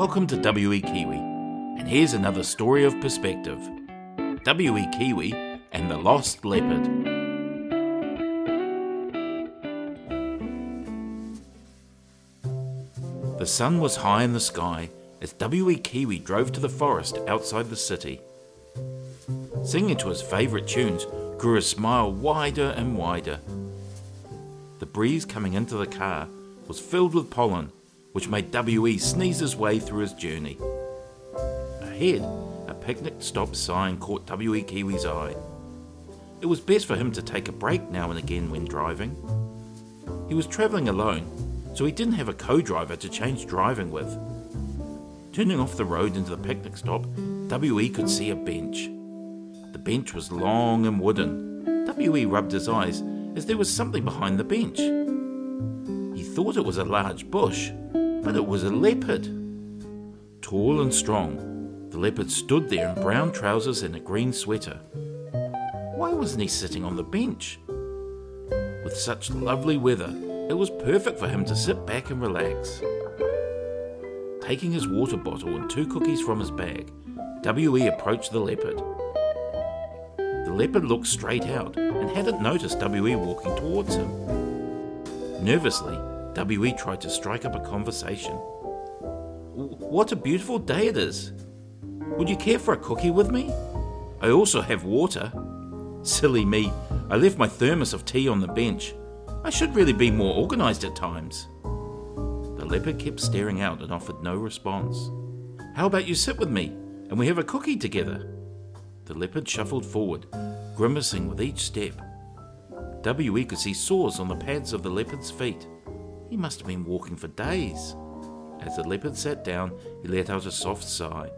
Welcome to WE Kiwi, and here's another story of perspective WE Kiwi and the Lost Leopard. The sun was high in the sky as WE Kiwi drove to the forest outside the city. Singing to his favourite tunes grew his smile wider and wider. The breeze coming into the car was filled with pollen, which made WE sneeze his way through his journey. Ahead, a picnic stop sign caught WE Kiwi's eye. It was best for him to take a break now and again when driving. He was travelling alone, so he didn't have a co driver to change driving with. Turning off the road into the picnic stop, WE could see a bench. The bench was long and wooden. WE rubbed his eyes as there was something behind the bench. He thought it was a large bush, but it was a leopard. Tall and strong, the leopard stood there in brown trousers and a green sweater. Why wasn't he sitting on the bench? With such lovely weather, it was perfect for him to sit back and relax. Taking his water bottle and two cookies from his bag, W.E. approached the leopard. The leopard looked straight out and hadn't noticed W.E. walking towards him. Nervously, W.E. tried to strike up a conversation. What a beautiful day it is! Would you care for a cookie with me? I also have water. Silly me, I left my thermos of tea on the bench. I should really be more organised at times. The leopard kept staring out and offered no response. How about you sit with me and we have a cookie together? The leopard shuffled forward, grimacing with each step. W.E. could see sores on the pads of the leopard's feet. He must have been walking for days. As the leopard sat down, he let out a soft sigh.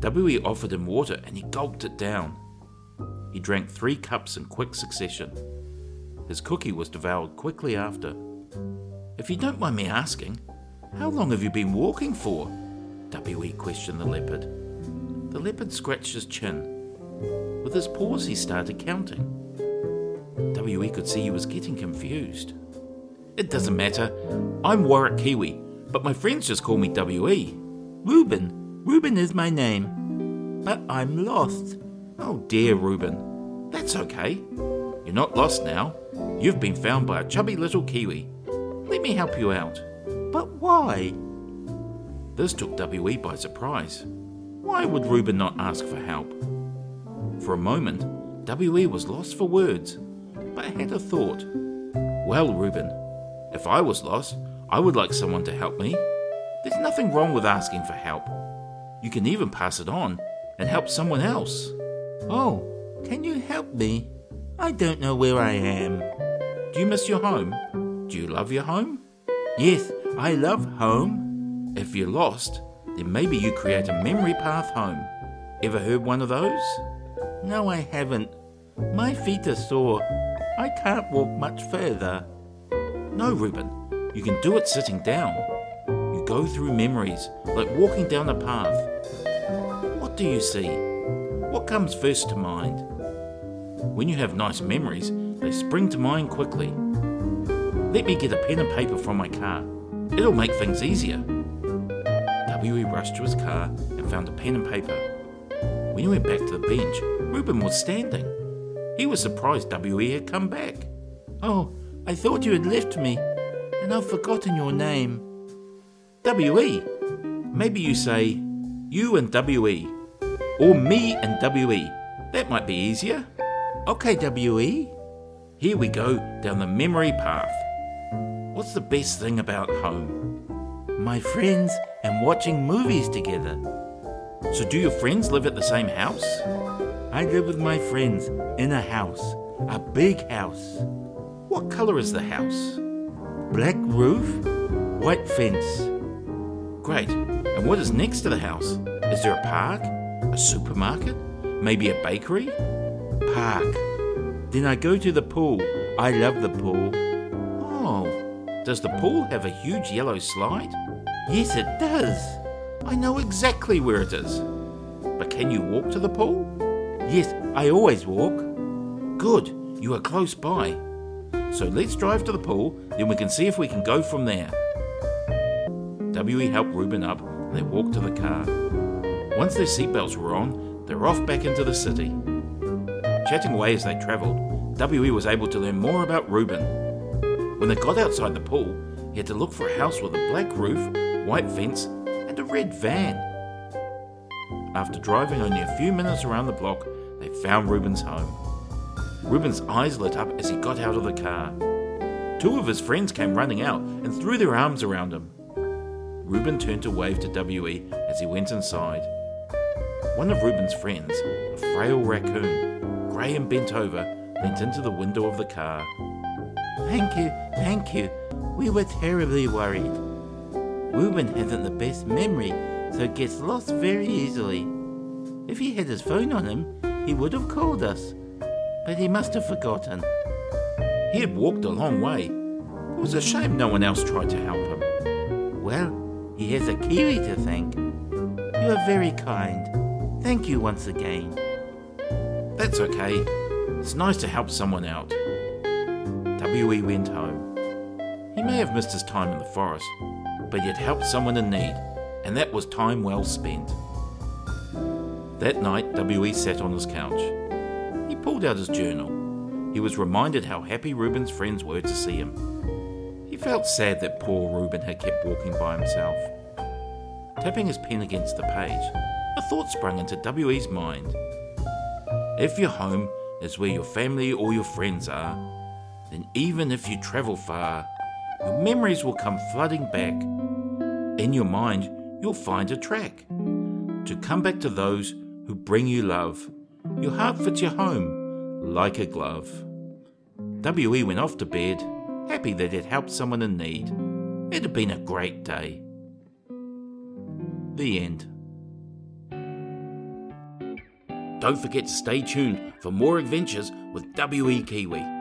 W.E. offered him water and he gulped it down. He drank three cups in quick succession. His cookie was devoured quickly after. If you don't mind me asking, how long have you been walking for? W.E. questioned the leopard. The leopard scratched his chin. With his paws, he started counting. W.E. could see he was getting confused. It doesn't matter. I'm Warwick Kiwi, but my friends just call me W.E. Reuben. Reuben is my name. But I'm lost. Oh dear, Reuben. That's okay. You're not lost now. You've been found by a chubby little Kiwi. Let me help you out. But why? This took W.E. by surprise. Why would Reuben not ask for help? For a moment, W.E. was lost for words, but had a thought. Well, Reuben, if I was lost, I would like someone to help me. There's nothing wrong with asking for help. You can even pass it on and help someone else. Oh, can you help me? I don't know where I am. Do you miss your home? Do you love your home? Yes, I love home. If you're lost, then maybe you create a memory path home. Ever heard one of those? No, I haven't. My feet are sore. I can't walk much further. No, Reuben, you can do it sitting down. You go through memories like walking down a path. What do you see? What comes first to mind? When you have nice memories, they spring to mind quickly. Let me get a pen and paper from my car. It'll make things easier. W.E. rushed to his car and found a pen and paper. When he went back to the bench, Reuben was standing. He was surprised W.E. had come back. Oh, I thought you had left me, and I've forgotten your name. W.E. Maybe you say you and W.E. Or me and W.E. That might be easier. Okay, W.E. Here we go down the memory path. What's the best thing about home? My friends and watching movies together. So, do your friends live at the same house? I live with my friends in a house, a big house. What colour is the house? Black roof, white fence. Great. And what is next to the house? Is there a park? A supermarket? Maybe a bakery? Park. Then I go to the pool. I love the pool. Oh, does the pool have a huge yellow slide? Yes, it does. I know exactly where it is. But can you walk to the pool? Yes, I always walk. Good, you are close by. So let's drive to the pool, then we can see if we can go from there. W.E. helped Reuben up and they walked to the car. Once their seatbelts were on, they were off back into the city. Chatting away as they travelled, W.E. was able to learn more about Reuben. When they got outside the pool, he had to look for a house with a black roof, white fence, and a red van. After driving only a few minutes around the block, they found Reuben's home. Reuben's eyes lit up as he got out of the car. Two of his friends came running out and threw their arms around him. Reuben turned to wave to W.E. as he went inside. One of Reuben's friends, a frail raccoon, grey and bent over, leant into the window of the car. Thank you, thank you. We were terribly worried. Reuben hasn't the best memory, so gets lost very easily. If he had his phone on him, he would have called us. But he must have forgotten. He had walked a long way. It was a shame no one else tried to help him. Well, he has a kiwi to thank. You are very kind. Thank you once again. That's okay. It's nice to help someone out. W.E. went home. He may have missed his time in the forest, but he had helped someone in need, and that was time well spent. That night, W.E. sat on his couch. Pulled out his journal. He was reminded how happy Reuben's friends were to see him. He felt sad that poor Reuben had kept walking by himself. Tapping his pen against the page, a thought sprang into W.E.'s mind. If your home is where your family or your friends are, then even if you travel far, your memories will come flooding back. In your mind, you'll find a track to come back to those who bring you love. Your heart fits your home like a glove. W.E. went off to bed, happy that it helped someone in need. It had been a great day. The end. Don't forget to stay tuned for more adventures with W.E. Kiwi.